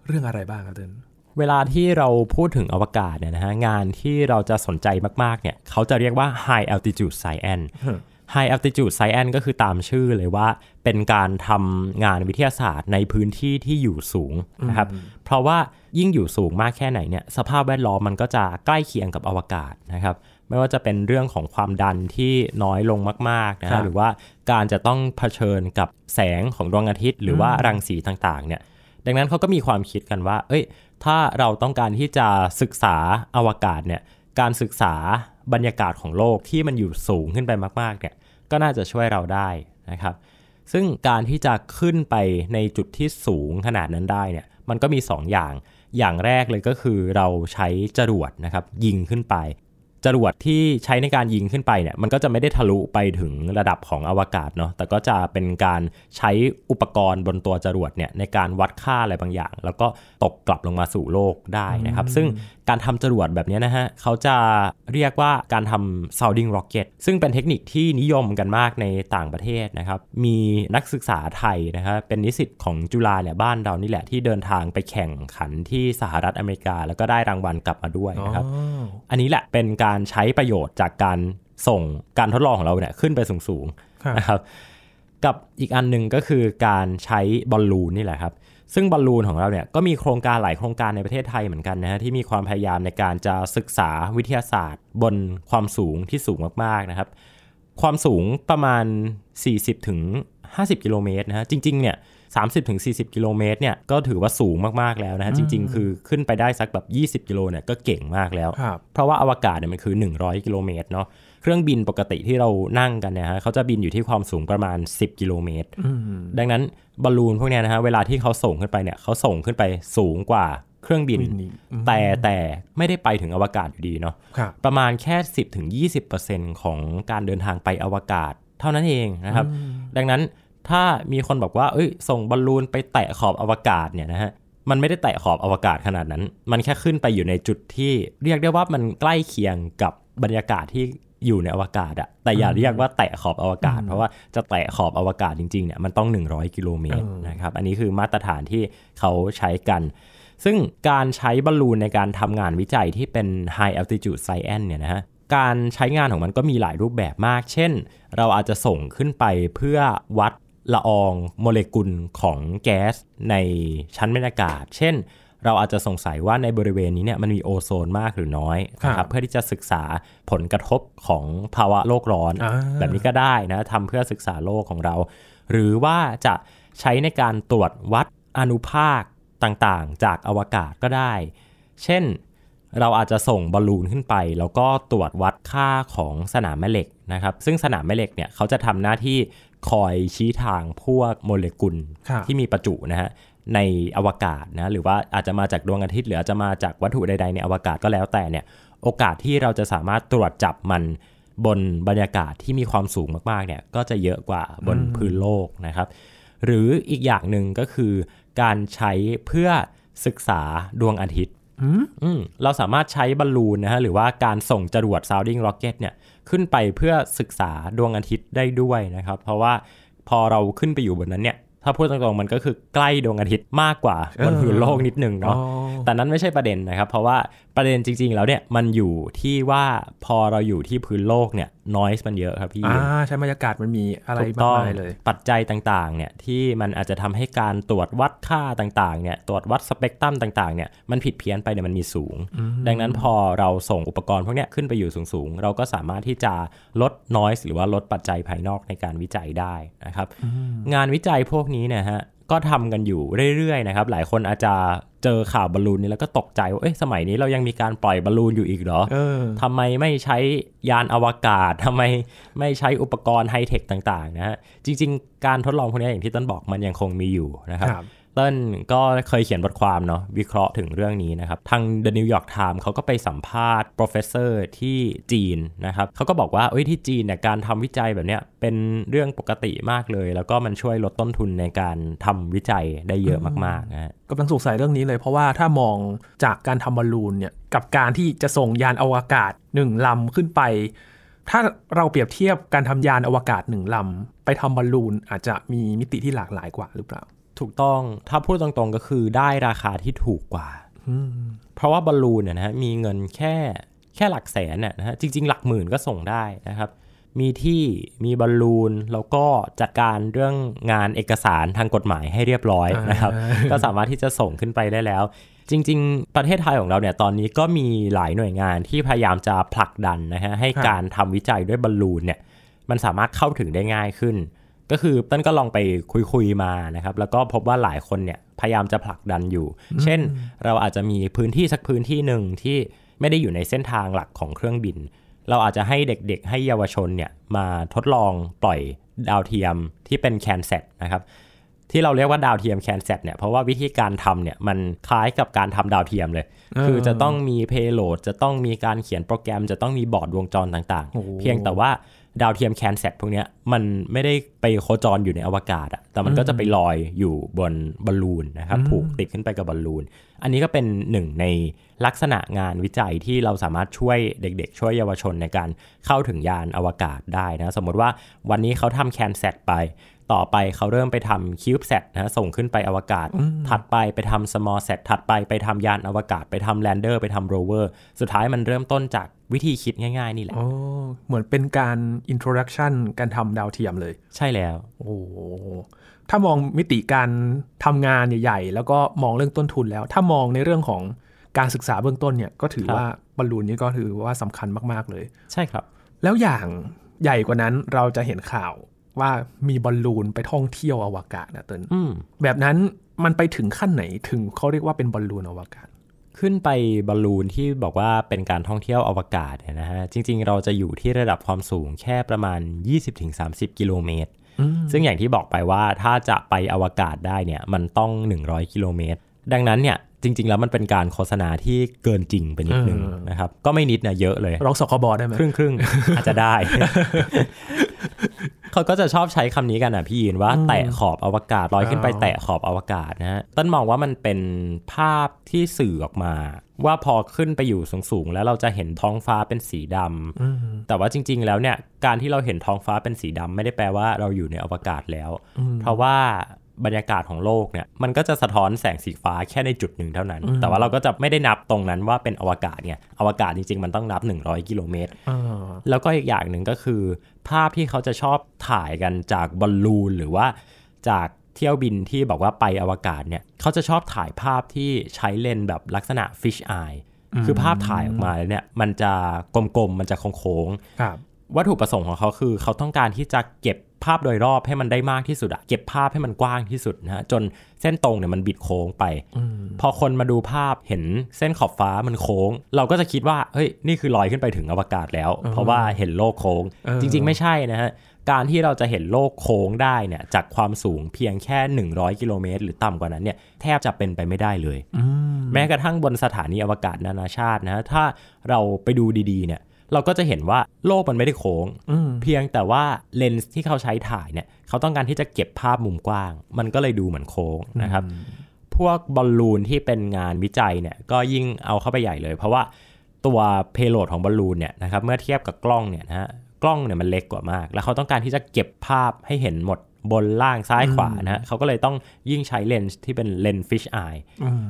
เรื่องอะไรบ้างครับเติ้ลเวลาที่เราพูดถึงอวกาศเนี่ยนะฮะงานที่เราจะสนใจมากๆเนี่ยเขาจะเรียกว่า high altitude science high altitude science ก็คือตามชื่อเลยว่า เป็นการทำงานวิทยาศาสตร์ในพื้นที่ที่อยู่สูงนะครับ เพราะว่ายิ่งอยู่สูงมากแค่ไหนเนี่ยสภาพแวดล้อมมันก็จะใกล้เคียงกับอวกาศนะครับ ไม่ว่าจะเป็นเรื่องของความดันที่น้อยลงมากๆนะครัฮะบหรือว่าการจะต้องเผชิญกับแสงของดวงอาทิตย์ หรือว่ารังสีต่างๆเนี่ยดังนั้นเขาก็มีความคิดกันว่า เอ้ย ถ้าเราต้องการที่จะศึกษาอวกาศเนี่ยการศึกษาบรรยากาศของโลกที่มันอยู่สูงขึ้นไปมากๆเนี่ยก็น่าจะช่วยเราได้นะครับซึ่งการที่จะขึ้นไปในจุดที่สูงขนาดนั้นได้เนี่ยมันก็มี2อย่าง อย่างแรกเลยก็คือเราใช้จรวดนะครับยิงขึ้นไป จรวดที่ใช้ในการยิงขึ้นไปเนี่ยมันก็จะไม่ได้ทะลุไปถึงระดับของอวกาศเนาะแต่ก็จะเป็นการใช้อุปกรณ์บนตัวจรวดเนี่ยในการวัดค่าอะไรบางอย่าง แล้วก็ตกกลับลงมาสู่โลกได้นะครับ ซึ่ง การทำจรวดแบบเนี้ยนะฮะเขาจะเรียกว่าการทำ sounding rocket ซึ่งเป็นเทคนิคที่นิยมกันมากในต่างประเทศนะครับ มีนักศึกษาไทยนะครับเป็นนิสิตของจุฬาเนี่ยบ้านเรานี่แหละที่เดินทางไปแข่งขันที่สหรัฐอเมริกา แล้วก็ได้รางวัลกลับมาด้วยนะครับ อันนี้แหละเป็นการใช้ประโยชน์จากการส่งการทดลองของเราเนี่ยขึ้นไปสูงครับๆนะครับ กับอีกอันหนึ่งก็คือการใช้บอลลูนนี่แหละครับ ซึ่งบอลลูนของเราเนี่ยก็มีโครงการหลายโครงการในประเทศไทยเหมือนกันนะฮะที่มีความพยายามในการจะศึกษาวิทยาศาสตร์ บนความสูงที่สูงมากๆนะครับ ความสูงประมาณ 40ถึง50 กิโลเมตรนะฮะจริงๆเนี่ย30ถึง40 กิโลเมตรเนี่ยก็ถือว่าสูงมากๆแล้วนะฮะจริง ๆ คือขึ้นไปได้สักแบบ 20 กิโลเนี่ยก็เก่งมากแล้วครับเพราะว่าอวกาศเนี่ยมันคือ 100 กิโลเมตรเนาะ เครื่องบินปกติที่เรานั่งกันเนี่ยฮะเขาจะบินอยู่ที่ความสูงประมาณ 10 กิโลเมตร ดังนั้นบอลลูนพวกเนี้ยนะฮะเวลาที่เขาส่งขึ้นไปเนี่ยเขาส่งขึ้นไปสูงกว่าเครื่องบินบินอีกอืมแต่แต่ไม่ได้ไปถึงอวกาศอยู่ดีเนาะครับประมาณแค่ 10ถึง20%ของการเดินทางไปอวกาศ เท่านั้นเองนะครับ ดังนั้นถ้ามีคนบอกว่าเอ้ย ส่งบอลลูนไปแตะขอบอวกาศเนี่ยนะฮะมันไม่ได้แตะขอบอวกาศขนาดนั้น มันแค่ขึ้นไปอยู่ในจุดที่เรียกได้ว่ามันใกล้เคียงกับบรรยากาศที่ อยู่ในอวกาศอะแต่อย่าเรียกว่าแตะขอบอวกาศ เพราะว่าจะแตะขอบอวกาศจริงๆเนี่ยมันต้อง 100 กิโลเมตรนะครับ อันนี้คือมาตรฐานที่เขาใช้กัน ซึ่งการใช้บอลลูนในการทำงานวิจัยที่เป็น high altitude science เนี่ยนะฮะการใช้งานของมันก็มีหลายรูปแบบมาก เช่น เราอาจจะส่งขึ้นไปเพื่อวัดละอองโมเลกุลของแก๊สในชั้นบรรยากาศ เช่น เราอาจจะสงสัยว่าในบริเวณนี้เนี่ยมันมีโอโซนมากหรือน้อยนะคครัรับบเพื่อที่จะศึกษาผลกระทบของภาวะโลกร้อนอ่าแบบนี้ก็ได้นะทำเพื่อศึกษาโลกของเรา หรือว่าจะใช้ในการตรวจวัดอนุภาคต่างๆ จากอวกาศก็ได้ เช่นเราอาจจะส่งบอลลูนขึ้นไป แล้วก็ตรวจวัดค่าของสนามแม่เหล็กนะครับซึ่งสนามแม่เหล็กเนี่ยเขาจะทำหน้าที่คอยชี้ทางพวกโมเลกุลครับที่มีประจุนะฮะ ในอวกาศนะหรือว่าอาจจะมาจากดวงอาทิตย์หรืออาจจะมาจากวัตถุใดๆในอวกาศก็แล้วแต่เนี่ยโอกาสที่เราจะสามารถตรวจจับมันบนบรรยากาศที่มีความสูงมากๆเนี่ยก็จะเยอะกว่าบนพื้นโลกนะครับ หรืออีกอย่างหนึ่งก็คือการใช้เพื่อศึกษาดวงอาทิตย์อืมเราสามารถใช้บอลลูนนะฮะหรือว่าการส่งจรวด sounding rocket เนี่ยขึ้นไปเพื่อศึกษาดวงอาทิตย์ได้ด้วยนะครับ เพราะว่าพอเราขึ้นไปอยู่บนนั้นเนี่ย ถ้าพูดตรงๆมันก็คือใกล้ดวงอาทิตย์มากกว่าบนพื้นโลกนิดนึงเนาะอ๋อแต่นั้นไม่ใช่ประเด็นนะครับ เพราะว่าประเด็นจริง ๆ แล้วเนี่ยมันอยู่ที่ว่าพอเราอยู่ที่พื้นโลกเนี่ย noise มันเยอะครับพี่อ่าใช้บรรยากาศมันมีอะไรถูกมากต้องมายเลย ปัจจัยต่างๆเนี่ยที่มันอาจจะทำให้การตรวจวัดค่าต่างๆเนี่ยตรวจวัดสเปกตรัมต่างๆเนี่ยมันผิดเพี้ยนไปเนี่ยมันมีสูง ดังนั้นพอเราส่งอุปกรณ์พวกเนี้ยขึ้นไปอยู่สูงๆ เราก็สามารถที่จะลด noise หรือว่าลดปัจจัยภายนอกในการวิจัยได้นะครับงานวิจัยพวกนี้เนี่ยฮะ ก็ทำกันอยู่เรื่อยๆนะครับ หลายคนอาจจะเจอข่าวบอลลูนนี้แล้วก็ตกใจว่าเอ๊ะสมัยนี้เรายังมีการปล่อยบอลลูนอยู่อีกเหรอเออทำไมไม่ใช้ยานอวกาศทำไมไม่ใช้อุปกรณ์ไฮเทคต่างๆนะฮะจริง ๆ การทดลองพวกนี้อย่างที่ต้นบอกมันยังคงมีอยู่นะครับครับ เต้นก็เคยเขียนบทความเนาะวิเคราะห์ถึงเรื่องนี้นะครับ ทาง The New York Times เขาก็ไปสัมภาษณ์ professor ที่จีนนะครับเขาก็บอกว่าเอ้ยที่จีนเนี่ยการทำวิจัยแบบเนี้ยเป็นเรื่องปกติมากเลย แล้วก็มันช่วยลดต้นทุนในการทำวิจัยได้เยอะมากๆนะฮะกำลังสงสัยเรื่องนี้เลยเพราะว่าถ้ามองจากการทำบอลลูนเนี่ยกับการที่จะส่งยานอวกาศหนึ่งลำขึ้นไป ถ้าเราเปรียบเทียบการทำยานอวกาศหนึ่งลำไปทำบอลลูนอาจจะมีมิติที่หลากหลายกว่าหรือเปล่า ถูกต้องถ้าพูดตรงๆก็คือได้ราคาที่ถูกกว่า เพราะว่าบอลลูนเนี่ยนะฮะมีเงินแค่แค่หลักแสนเนี่ยนะฮะจริง ๆ หลักหมื่นก็ส่งได้นะครับ มีที่มีบอลลูนแล้วก็จัดการเรื่องงานเอกสารทางกฎหมายให้เรียบร้อยนะครับ ก็สามารถที่จะส่งขึ้นไปได้แล้ว จริง ๆ ประเทศไทยของเราเนี่ยตอนนี้ก็มีหลายหน่วยงานที่พยายามจะผลักดันนะฮะให้ครับการทำวิจัยด้วยบอลลูนเนี่ยมันสามารถเข้าถึงได้ง่ายขึ้น ก็คือต้นก็ลองไปคุยคุยๆมานะครับ แล้วก็พบว่าหลายคนเนี่ยพยายามจะผลักดันอยู่ เช่น เราอาจจะมีพื้นที่สักพื้นที่หนึ่งที่ไม่ได้อยู่ในเส้นทางหลักของเครื่องบิน เราอาจจะให้เด็กๆ ให้เยาวชนเนี่ยมาทดลองปล่อยดาวเทียมที่เป็นแคนเซตนะครับที่เราเรียกว่าดาวเทียมแคนเซตเนี่ยเพราะว่าวิธีการทำเนี่ยมันคล้ายกับการทำดาวเทียมเลยเออคือจะต้องมีเพโลดจะต้องมีการเขียนโปรแกรม จะต้องมีบอร์ดวงจรต่างโอ้โหๆเพียงแต่ว่า ดาวเทียม CanSat พวกเนี้ยมันไม่ได้ไปโคจรอยู่ในอวกาศอะแต่มันก็จะไปลอยอยู่บนบอลลูนนะครับผูกติดขึ้นไปกับบอลลูน อันนี้ก็เป็นหนึ่งในลักษณะงานวิจัยที่เราสามารถช่วยเด็กๆ ช่วยเยาวชนในการเข้าถึงยานอวกาศได้นะ สมมติว่าวันนี้เขาทำ CanSat ไป ต่อไปเขาเริ่มไปทำ CubeSat นะส่งขึ้นไปอวกาศ ถัดไปไปทำ SmallSat ถัดไปไปทำยานอวกาศ ไปทำ lander ไปทำ rover สุดท้ายมันเริ่มต้นจากวิธีคิดง่าย ๆ นี่แหละโอ้เหมือนเป็นการ introduction การทำดาวเทียมเลย ใช่แล้ว โอ้ถ้ามองมิติการทำงานใหญ่ๆ แล้วก็มองเรื่องต้นทุนแล้ว ถ้ามองในเรื่องของการศึกษาเบื้องต้นเนี่ยก็ถือครับว่าบอลลูนนี้ก็ถือว่าสำคัญมากๆเลย ใช่ครับ แล้วอย่างใหญ่กว่านั้นเราจะเห็นข่าว ว่ามีบอลลูนไปท่องเที่ยวอวกาศนะเตินอืมแบบนั้นมันไปถึงขั้นไหนถึงเขาเรียกว่าเป็นบอลลูนอวกาศ ขึ้นไปบอลลูนที่บอกว่าเป็นการท่องเที่ยวอวกาศเนี่ยนะฮะจริง ๆ เราจะอยู่ที่ระดับความสูงแค่ประมาณ 20-30 กิโลเมตร ซึ่งอย่างที่บอกไปว่าถ้าจะไปอวกาศได้เนี่ยมันต้อง 100 กิโลเมตร ดังนั้นเนี่ยจริง ๆ แล้วมันเป็นการโฆษณาที่เกินจริงไปนิดนึงเออนะครับ ก็ไม่นิดนะเยอะเลยร้องสคบได้ไหมครึ่งครึ่งๆอาจจะได้ เขาก็จะชอบใช้คำนี้กันอะพี่ยินว่าแตะขอบอวกาศลอยขึ้นไปอ๋อแตะขอบอวกาศนะฮะต้นมองว่ามันเป็นภาพที่สื่อออกมา ว่าพอขึ้นไปอยู่สูงๆแล้วเราจะเห็นท้องฟ้าเป็นสีดำแต่ว่าจริง ๆ แล้วเนี่ยการที่เราเห็นท้องฟ้าเป็นสีดำไม่ได้แปลว่าเราอยู่ในอวกาศแล้ว เพราะว่าบรรยากาศของโลกเนี่ยมันก็จะสะท้อนแสงสีฟ้าแค่ในจุดหนึ่งเท่านั้น แต่ว่าเราก็จะไม่ได้นับตรงนั้นว่าเป็นอวกาศเนี่ยอวกาศจริงๆ มันต้องนับ 100 กิโลเมตรอ่าแล้วก็อีกอย่างหนึ่งก็คือ ภาพที่เขาจะชอบถ่ายกันจากบอลลูนหรือว่าจากเที่ยวบินที่บอกว่าไปอวกาศเนี่ยเขาจะชอบถ่ายภาพที่ใช้เลนส์แบบลักษณะ fish eye คือภาพถ่ายออกมาแล้วเนี่ยมันจะกลมๆ มันจะโค้งๆครับวัตถุประสงค์ของเขาคือ เขาต้องการที่จะเก็บ ภาพโดยรอบให้มันได้มากที่สุดอะเก็บภาพให้มันกว้างที่สุดนะฮะจนเส้นตรงเนี่ยมันบิดโค้งไปพอคนมาดูภาพเห็นเส้นขอบฟ้ามันโค้ง เราก็จะคิดว่าเฮ้ยนี่คือลอยขึ้นไปถึงอวกาศแล้ว เพราะว่าเห็นโลกโค้งเออจริง ๆ ไม่ใช่นะฮะการที่เราจะเห็นโลกโค้งได้เนี่ยจากความสูงเพียงแค่ 100 กิโลเมตร หรือต่ำกว่านั้นเนี่ยแทบจะเป็นไปไม่ได้เลยแม้กระทั่งบนสถานีอวกาศนานาชาตินะถ้าเราไปดูดีๆเนี่ย เราก็จะเห็นว่าโลกมันไม่ได้โค้ง เพียงแต่ว่าเลนส์ที่เขาใช้ถ่ายเนี่ยเขาต้องการที่จะเก็บภาพมุมกว้าง มันก็เลยดูเหมือนโค้งนะครับ พวกบอลลูนที่เป็นงานวิจัยเนี่ยก็ยิ่งเอาเข้าไปใหญ่เลย เพราะว่าตัว payload ของบอลลูนเนี่ยนะครับเมื่อเทียบกับกล้องเนี่ยนะฮะกล้องเนี่ยมันเล็กกว่ามาก แล้วเขาต้องการที่จะเก็บภาพให้เห็นหมด บนล่างซ้ายขวานะฮะเขาก็เลยต้องยิ่งใช้เลนส์ที่เป็นเลนส์ fisheye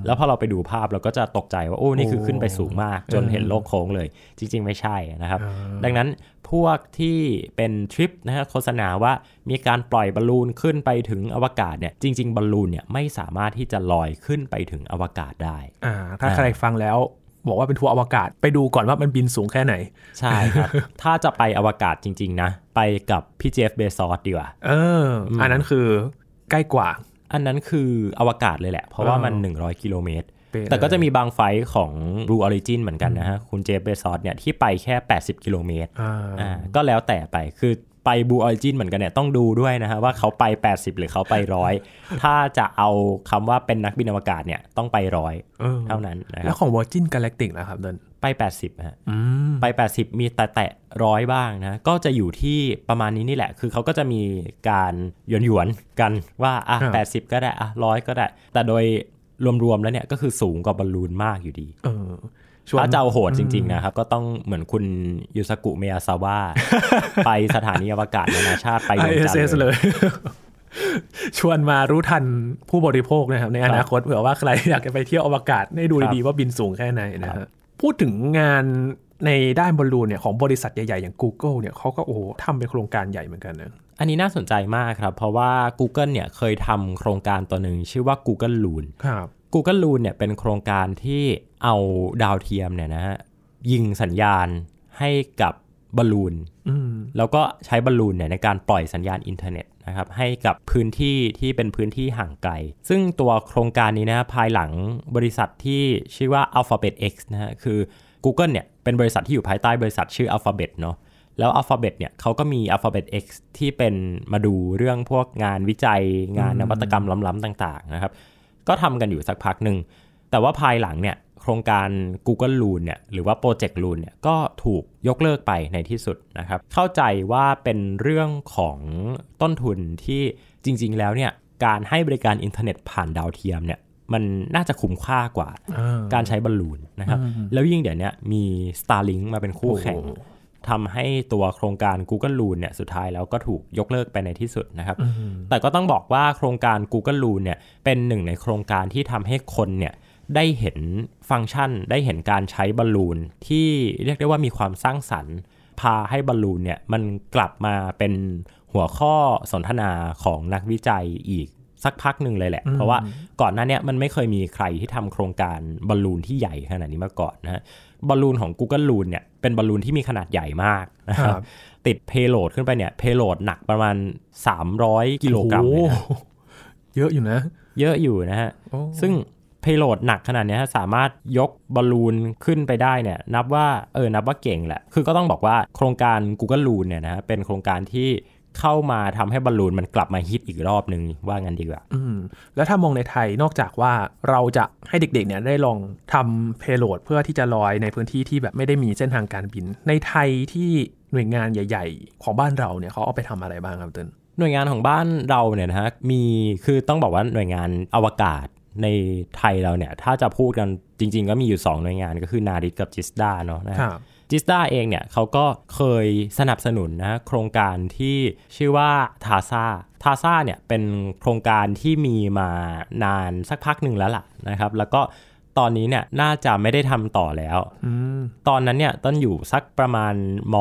แล้วพอเราไปดูภาพเราก็จะตกใจว่า โอ้ นี่คือขึ้นไปสูงมาก จนเห็นโลกโค้งเลย จริง ๆ ไม่ใช่นะครับ ดังนั้นพวกที่เป็นทริปนะฮะโฆษณาว่ามีการปล่อยบอลลูนขึ้นไปถึงอวกาศเนี่ยจริง ๆบอลลูนเนี่ยไม่สามารถที่จะลอยขึ้นไปถึงอวกาศได้อ่าถ้าอ่าใครฟังแล้ว บอกว่าเป็นทัวร์อวกาศไปดูก่อนว่ามันบินสูงแค่ไหน ใช่ครับ ถ้าจะไปอวกาศจริง ๆ นะ ไปกับพี่เจฟเบซอสดีกว่าเออออันนั้นคือใกล้กว่า อันนั้นคืออวกาศเลยแหละ เพราะว่ามัน 100 กิโลเมตรเป๊ะแต่ก็จะเลยมีบางไฟล์ของ Blue Origin เหมือนกันนะฮะ คุณเจฟเบซอสเนี่ยที่ไปแค่ 80 กิโลเมตรอ่าอ่าก็แล้วแต่ไปคือ ไป Blue Origin เหมือนกันเนี่ยต้องดูด้วยนะฮะว่าเขาไป 80 หรือเขาไปร้อยถ้าจะเอาคำว่าเป็นนักบินอวกาศเนี่ยต้องไปร้อยเออเท่านั้นนะคแล้รัวบของ Virgin Galactic นะครับเดินไป 80ฮะอืมไป 80 มีแต่แตะร้อยบ้างนะก็จะอยู่ที่ประมาณนี้นี่แหละ คือเขาก็จะมีการหยวนหยวนๆกันว่าอะครับ80 ก็ได้อะร้อยก็ได้ แต่โดยรวมๆแล้วเนี่ยก็คือสูงกว่าบอลลูนมากอยู่ดีเออ ชวนถ้าจะเอาโหดจริง ๆ นะครับ ก็ต้องเหมือนคุณยูสกุเมยาซาว่าไปสถานีอวกาศนานาชาติไปดวงจันท ISS ร์เลเลยยชวนมารู้ทันผู้บริโภคนะครับ ในอนาคตเผื่อว่าใครอยากจะไปเที่ยวอวกาศได้ดูครับดีๆว่าบินสูงแค่ไหนนะฮะพูดถึงงานในด้านบอลลูนเนี่ยของบริษัทใหญ่ ๆ อย่าง Google เนี่ยเขาก็โอ้โหทำเป็นโครงการใหญ่เหมือนกันนะอันนี้น่าสนใจมากครับ เพราะว่า Google เนี่ยเคยทำโครงการตัวหนึ่งชื่อว่า Google Loon ครับ Google Loon เนี่ยเป็นโครงการที่เอาดาวเทียมเนี่ยนะฮะยิงสัญญาณให้กับบอลลูนอืมแล้วก็ใช้บอลลูนเนี่ยในการปล่อยสัญญาณอินเทอร์เน็ตนะครับให้กับพื้นที่ที่เป็นพื้นที่ห่างไกล ซึ่งตัวโครงการนี้นะภายหลังบริษัทที่ชื่อว่า Alphabet X นะฮะคือ Google เนี่ยเป็นบริษัทที่อยู่ภายใต้บริษัทชื่อ Alphabet เนาะแล้ว Alphabet เนี่ยเขาก็มี Alphabet X ที่เป็นมาดูเรื่องพวกงานวิจัยงานนวัตกรรมล้ำๆต่าง ๆ นะครับ ก็ทำกันอยู่สักพักหนึ่ง แต่ว่าภายหลังเนี่ยโครงการ Google Loon เนี่ยหรือว่า Project Loon เนี่ยก็ถูกยกเลิกไปในที่สุดนะครับ เข้าใจว่าเป็นเรื่องของต้นทุนที่จริง ๆ แล้วเนี่ยการให้บริการอินเทอร์เน็ตผ่านดาวเทียมเนี่ยมันน่าจะคุ้มค่ากว่าอ่าการใช้บอลลูนนะครับ แล้วยิ่งเดี๋ยวนี้มี Starlink มาเป็นคู่แข่งโอ้ ทำให้ตัวโครงการ Google Loon เนี่ยสุดท้ายแล้วก็ถูกยกเลิกไปในที่สุดนะครับอืมแต่ก็ต้องบอกว่าโครงการ Google Loon เนี่ยเป็นหนึ่งในโครงการที่ทำให้คนเนี่ยได้เห็นฟังก์ชัน ได้เห็นการใช้บอลลูนที่เรียกได้ว่ามีความสร้างสรรค์พาให้บอลลูนเนี่ยมันกลับมาเป็นหัวข้อสนทนาของนักวิจัยอีกสักพักหนึ่งเลยแหละ เพราะว่าก่อนหน้าเนี้มันไม่เคยมีใครที่ทำโครงการบอลลูนที่ใหญ่ขนาดนี้มาก่อนนะฮะบอลลูนของ Google Loon เนี่ย เป็นบอลลูนที่มีขนาดใหญ่มากนะคครัรับบติดเพโลดขึ้นไปเนี่ยเพโลดหนักประมาณ 300 กิโลกรัมเลยนะโอ้โหเยอะอยู่นะ เยอะอยู่นะฮะโอ้ซึ่งเพโลดหนักขนาดเนี้ยสามารถยกบอลลูนขึ้นไปได้เนี่ยนับว่าเออนับว่าเก่งแหละ คือก็ต้องบอกว่าโครงการ Google Loon เนี่ยนะฮะเป็นโครงการที่ เข้ามาทำให้บอลลูนมันกลับมาฮิตอีกรอบหนึ่งว่างั้นดีกว่าอืมแล้วถ้ามองในไทยนอกจากว่าเราจะให้เด็กๆเนี่ยได้ลองทำเพโลดเพื่อที่จะลอยในพื้นที่ที่แบบไม่ได้มีเส้นทางการบิน ในไทยที่หน่วยงานใหญ่ ๆ ของบ้านเราเนี่ยเขาเอาไปทำอะไรบ้างครับเติ้ลหน่วยงานของบ้านเราเนี่ยนะฮะมีคือต้องบอกว่าหน่วยงานอวกาศในไทยเราเนี่ยถ้าจะพูดกันจริง ๆ ก็มีอยู่ 2 หน่วยงานก็คือนาดิสกับจิสดาเนาะนะฮะครับ จิสดาเองเนี่ยเขาก็เคยสนับสนุนนะโครงการที่ชื่อว่าทาซาทาซาเนี่ยเป็นโครงการที่มีมานานสักพักหนึ่งแล้วล่ะนะครับ แล้วก็ตอนนี้เนี่ยน่าจะไม่ได้ทำต่อแล้วอืมตอนนั้นเนี่ยต้นอยู่สักประมาณม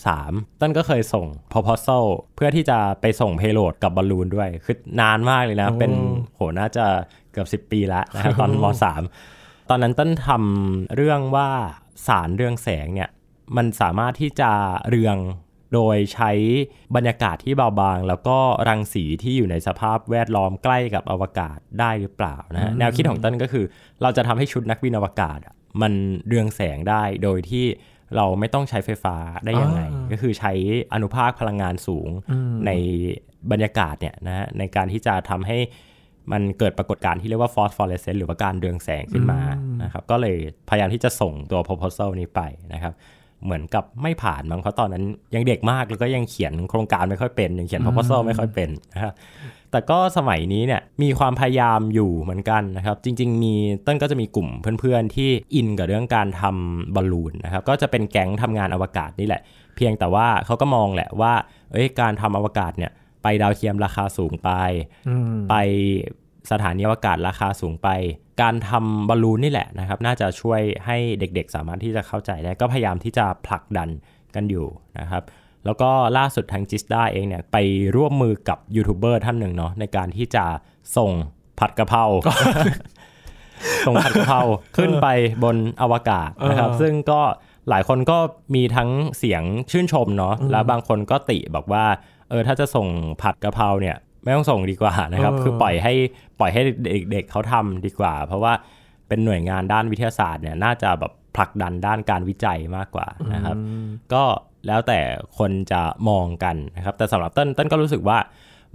3 ต้นก็เคยส่ง proposal เพื่อที่จะไปส่ง payload กับบอลลูนด้วย คือนานมากเลยนะ เป็นโหน่าจะเกือบ 10 ปีแล้วนะครับตอนม 3 ตอนนั้นต้นทำเรื่องว่า สารเรืองแสงเนี่ยมันสามารถที่จะเรืองโดยใช้บรรยากาศที่เบาบาง แล้วก็รังสีที่อยู่ในสภาพแวดล้อมใกล้กับอวกาศได้หรือเปล่านะฮะแนวคิดของต้นก็คือ เราจะทำให้ชุดนักบินอวกาศอะมันเรืองแสงได้โดยที่เราไม่ต้องใช้ไฟฟ้าได้ยังไง ก็คือใช้อนุภาคพลังงานสูงในบรรยากาศเนี่ยนะฮะในการที่จะทำให้ มันเกิดปรากฏการณ์ที่เรียกว่าฟอสฟอเรสเซนต์หรือว่าการเรืองแสงขึ้นมานะครับก็เลยพยายามที่จะส่งตัว proposal นี้ไปนะครับเหมือนกับไม่ผ่านมั้งเพราะตอนนั้นยังเด็กมากแล้วก็ยังเขียนโครงการไม่ค่อยเป็นยังเขียน proposal ไม่ค่อยเป็นนะครับแต่ก็สมัยนี้เนี่ยมีความพยายามอยู่เหมือนกันนะครับ จริง ๆ มีต้นก็จะมีกลุ่มเพื่อนๆ ที่อินกับเรื่องการทำบอลลูนนะครับก็จะเป็นแก๊งทำงานอวกาศนี่แหละ เพียงแต่ว่าเขาก็มองแหละว่าเอ้ยการทำอวกาศเนี่ย ไปดาวเทียมราคาสูงไปอืมไปสถานีอวกาศราคาสูงไป การทำบอลลูนนี่แหละนะครับ น่าจะช่วยให้เด็กๆ สามารถที่จะเข้าใจได้ ก็พยายามที่จะผลักดันกันอยู่นะครับ แล้วก็ล่าสุดทางจิสดาเองเนี่ยไปร่วมมือกับยูทูบเบอร์ท่านหนึ่งเนาะในการที่จะส่งผัดกะเพราส่งผัดกะเพราขึ้นไปบนอวกาศนะครับเออซึ่งก็หลายคนก็มีทั้งเสียงชื่นชมเนาะแล้วบางคนก็ติบอกว่า เออถ้าจะส่งผัดกะเพราเนี่ย ไม่ต้องส่งดีกว่านะครับเออคือปล่อยให้ปล่อยให้เด็กๆเขาทำดีกว่า เพราะว่าเป็นหน่วยงานด้านวิทยาศาสตร์เนี่ยน่าจะแบบผลักดันด้านการวิจัยมากกว่านะครับ ก็แล้วแต่คนจะมองกันนะครับ แต่สำหรับเต้นเต้นก็รู้สึกว่า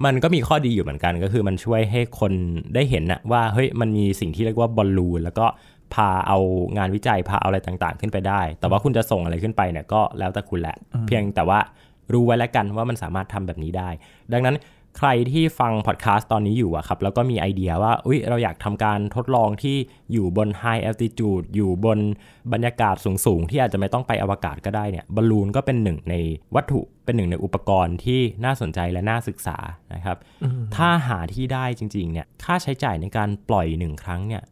มันก็มีข้อดีอยู่เหมือนกันก็คือมันช่วยให้คนได้เห็นนะว่าเฮ้ยมันมีสิ่งที่เรียกว่าบอลลูนแล้วก็พาเอางานวิจัยพาเอาอะไรต่างๆ ขึ้นไปได้ แต่ว่าคุณจะส่งอะไรขึ้นไปเนี่ยก็แล้วแต่คุณแหละ เพียงแต่ว่า รู้ไว้แล้วกันว่ามันสามารถทำแบบนี้ได้ ดังนั้นใครที่ฟังพอดแคสต์ตอนนี้อยู่อะครับ แล้วก็มีไอเดียว่า อุ้ยเราอยากทำการทดลองที่อยู่บน high altitude อยู่บนบรรยากาศสูงๆ ที่อาจจะไม่ต้องไปอวกาศก็ได้เนี่ยบอลลูนก็เป็นหนึ่งในวัตถุเป็นหนึ่งในอุปกรณ์ที่น่าสนใจและน่าศึกษานะครับ ถ้าหาที่ได้จริงๆเนี่ยค่าใช้จ่ายในการปล่อยหนึ่งครั้งเนี่ย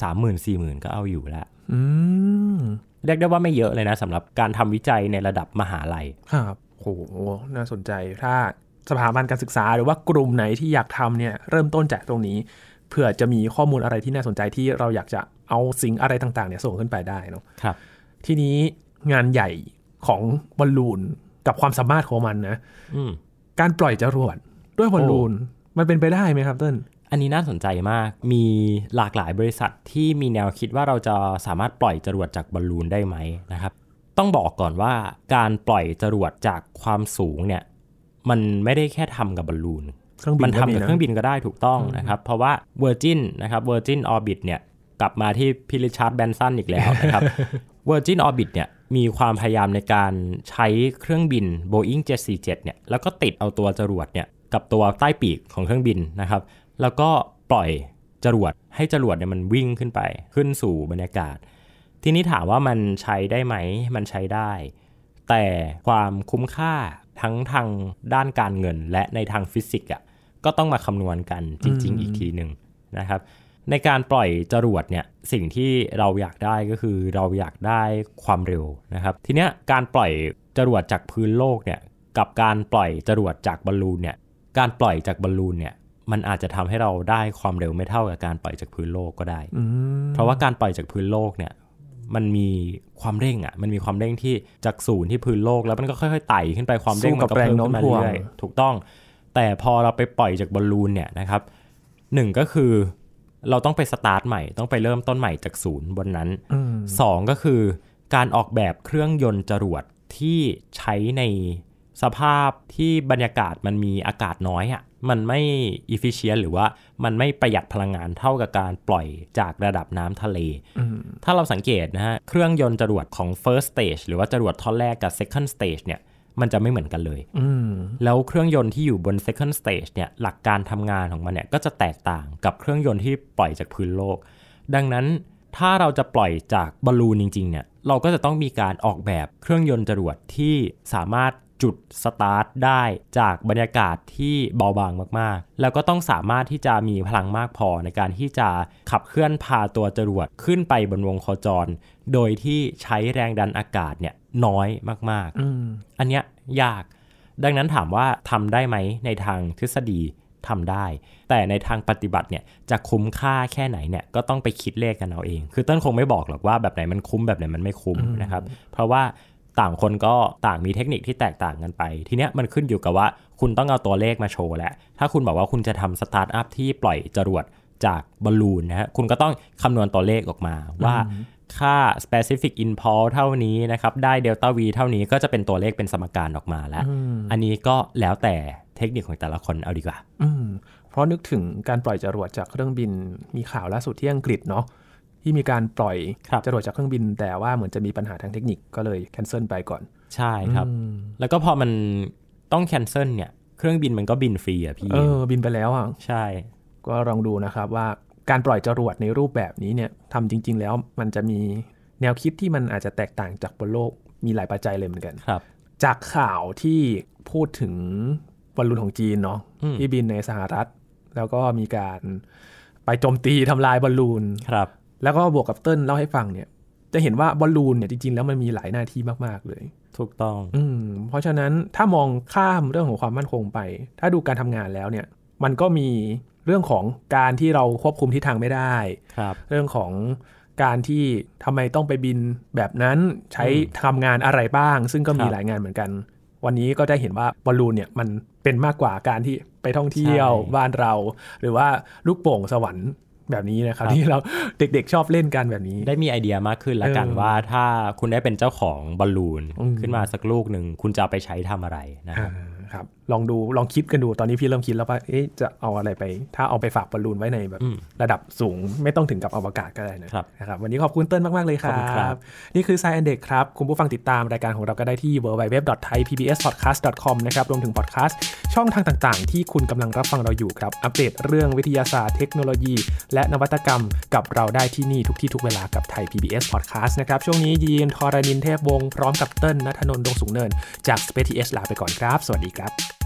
สามหมื่นสี่หมื่นก็เอาอยู่แล้วอืมเรียกได้ว่าไม่เยอะเลยนะสำหรับการทำวิจัยในระดับมหาลัยครับ โหน่าสนใจถ้าสถาบันการศึกษาหรือว่ากลุ่มไหนที่อยากทำเนี่ยเริ่มต้นจากตรงนี้เผื่อจะมีข้อมูลอะไรที่น่าสนใจที่เราอยากจะเอาสิ่งอะไรต่างๆเนี่ยส่งขึ้นไปได้เนาะครับ ทีนี้งานใหญ่ของบอลลูนกับความสามารถของมันนะอืมการปล่อยจรวดด้วยบอลลูนมันเป็นไปได้ไหมครับเต้น อันนี้น่าสนใจมาก มีหลากหลายบริษัทที่มีแนวคิดว่าเราจะสามารถปล่อยจรวดจากบอลลูนได้ไหมนะครับ ต้องบอกก่อนว่าการปล่อยจรวดจากความสูงเนี่ย มันไม่ได้แค่ทำกับบอลลูนเครื่องบินมันทำก็มีกับนะเครื่องบินก็ได้ถูกต้องนะครับ เพราะว่า Virgin นะครับ Virgin Orbit เนี่ยกลับมาที่พี่ริชาร์ดแบรนสันอีกแล้วนะครับ Virgin Orbit เนี่ยมีความพยายามในการใช้เครื่องบิน Boeing 747เนี่ยแล้วก็ติดเอาตัวจรวดเนี่ยกับตัวใต้ปีกของเครื่องบินนะครับ แล้วก็ปล่อยจรวดให้จรวดเนี่ยมันวิ่งขึ้นไปขึ้นสู่บรรยากาศ ทีนี้ถามว่ามันใช้ได้ไหม มันใช้ได้ แต่ความคุ้มค่าทั้งทางด้านการเงินและในทางฟิสิกส์อะก็ต้องมาคำนวณกันจริง ๆ อีกทีหนึ่งนะครับ ในการปล่อยจรวดเนี่ยสิ่งที่เราอยากได้ก็คือเราอยากได้ความเร็วนะครับ ทีเนี้ยการปล่อยจรวดจากพื้นโลกเนี่ยกับการปล่อยจรวดจากบอลลูนเนี่ยการปล่อยจากบอลลูนเนี่ยมันอาจจะทำให้เราได้ความเร็วไม่เท่ากับการปล่อยจากพื้นโลกก็ได้อืมเพราะว่าการปล่อยจากพื้นโลกเนี่ย มันมีความเร่งอะ มันมีความเร่งที่จากศูนย์ที่พื้นโลกแล้วมันก็ค่อยๆไต่ขึ้นไปความเร่งมันก็เพิ่มขึ้นมาเรื่อยๆถูกต้อง แต่พอเราไปปล่อยจากบอลลูนเนี่ยนะครับหนึ่งก็คือเราต้องไปสตาร์ทใหม่ต้องไปเริ่มต้นใหม่จากศูนย์บนนั้นอืมสองก็คือการออกแบบเครื่องยนต์จรวดที่ใช้ใน สภาพที่บรรยากาศมันมีอากาศน้อยอะ่ะมันไม่ efficient หรือว่ามันไม่ประหยัดพลังงานเท่ากับการปล่อยจากระดับน้ำทะเลอืมถ้าเราสังเกตนะฮะ เครื่องยนต์จรวดของ first stage หรือว่าจรวดท่อนแรกกับ second stage เนี่ย มันจะไม่เหมือนกันเลยอืมแล้วเครื่องยนต์ที่อยู่บน second stage เนี่ย หลักการทำงานของมันเนี่ย ก็จะแตกต่างกับเครื่องยนต์ที่ปล่อยจากพื้นโลก ดังนั้นถ้าเราจะปล่อยจากบอลลูนจริง ๆ เนี่ย เราก็จะต้องมีการออกแบบเครื่องยนต์จรวดที่สามารถ จุดสตาร์ทได้จากบรรยากาศที่เบาบางมากๆ แล้วก็ต้องสามารถที่จะมีพลังมากพอในการที่จะขับเคลื่อนพาตัวจรวดขึ้นไปบนวงโคจร โดยที่ใช้แรงดันอากาศเนี่ยน้อยมากๆอือันเนี้ยยาก ดังนั้นถามว่าทำได้ไหมในทางทฤษฎีทำได้ แต่ในทางปฏิบัติเนี่ยจะคุ้มค่าแค่ไหนเนี่ยก็ต้องไปคิดเลขกันเอาเอง คือต้นคงไม่บอกหรอกว่าแบบไหนมันคุ้มแบบไหนมันไม่คุ้มนะครับ เพราะว่า ต่างคนก็ต่างมีเทคนิคที่แตกต่างกันไป ทีเนี้ยมันขึ้นอยู่กับว่า คุณต้องเอาตัวเลขมาโชว์แหละ ถ้าคุณบอกว่าคุณจะทำสตาร์ทอัพที่ปล่อยจรวดจากบอลลูนนะฮะ คุณก็ต้องคำนวณตัวเลขออกมาว่าค่า specific impulse เท่านี้นะครับ ได้ delta v เท่านี้ก็จะเป็นตัวเลขเป็นสมการออกมาแล้ว อันนี้ก็แล้วแต่เทคนิคของแต่ละคนเอาดีกว่าอืมเพราะนึกถึงการปล่อยจรวดจากเครื่องบินมีข่าวล่าสุดที่อังกฤษเนาะ ที่มีการปล่อยครับจรวดจากเครื่องบิน แต่ว่าเหมือนจะมีปัญหาทางเทคนิคก็เลย cancel ไปก่อน ใช่ครับ แล้วก็พอมันต้อง cancel เนี่ยเครื่องบินมันก็บินฟรีอะพี่เออบินไปแล้วอะใช่ ก็ลองดูนะครับว่าการปล่อยจรวดในรูปแบบนี้เนี่ยทำจริง ๆ แล้วมันจะมีแนวคิดที่มันอาจจะแตกต่างจากบนโลกมีหลายปัจจัยเลยเหมือนกันครับ จากข่าวที่พูดถึงบอลลูนของจีนเนาะอืมที่บินในสหรัฐ แล้วก็มีการไปโจมตีทำลายบอลลูนครับ แล้วก็บวกกับเติ้ลเล่าให้ฟังเนี่ย จะเห็นว่าบอลลูนเนี่ยจริงๆแล้วมันมีหลายหน้าที่มากๆเลย ถูกต้อง อืมเพราะฉะนั้นถ้ามองข้ามเรื่องของความมั่นคงไป ถ้าดูการทำงานแล้วเนี่ย มันก็มีเรื่องของการที่เราควบคุมทิศทางไม่ได้ครับ เรื่องของการที่ทำไมต้องไปบินแบบนั้นใช้ทำงานอะไรบ้าง ซึ่งก็มีครับหลายงานเหมือนกัน วันนี้ก็ได้เห็นว่าบอลลูนเนี่ยมันเป็นมากกว่าการที่ไปท่องเที่ยวใช่บ้านเรา หรือว่าลูกโป่งสวรรค์ แบบนี้นะครับครับที่เราเด็กๆชอบเล่นกันแบบนี้ ได้มีไอเดียมากขึ้นแล้วกันเออว่าถ้าคุณได้เป็นเจ้าของบอลลูนอืมขึ้นมาสักลูกหนึ่งคุณจะเอาไปใช้ทำอะไรนะครับ อ่าครับลองดูลองคิดกันดูตอนนี้พี่เริ่มคิดแล้วว่าเอ๊ะจะเอาอะไรไป ถ้าเอาไปฝากบอลลูนไว้ในแบบอืมระดับสูงไม่ต้องถึงกับอวกาศก็ได้นะครับนะครับวันนี้ขอบคุณเติ้ลมากๆเลยคขอบคุณครัรับบนี่คือ Science ด็กครับ คุณผู้ฟังติดตามรายการของเราก็ได้ที่ www.thaipbspodcast.com นะครับรวมถึงพอดแคสต์ช่องทางต่างๆ ที่คุณกำลังรับฟังเราอยู่ครับอัปเดตเรื่องวิทยาศาสตร์เทคโนโลยี และนวัตกรรมกับเราได้ที่นี่ทุกที่ทุกเวลากับไทย PBS Podcast นะครับช่วงนี้ยีนทอรานินเทพวงศ์พร้อมกับเติ้ลนัทนนท์ดวงสูงเนินจาก Space TH ลาไปก่อนครับ สวัสดีครับ up.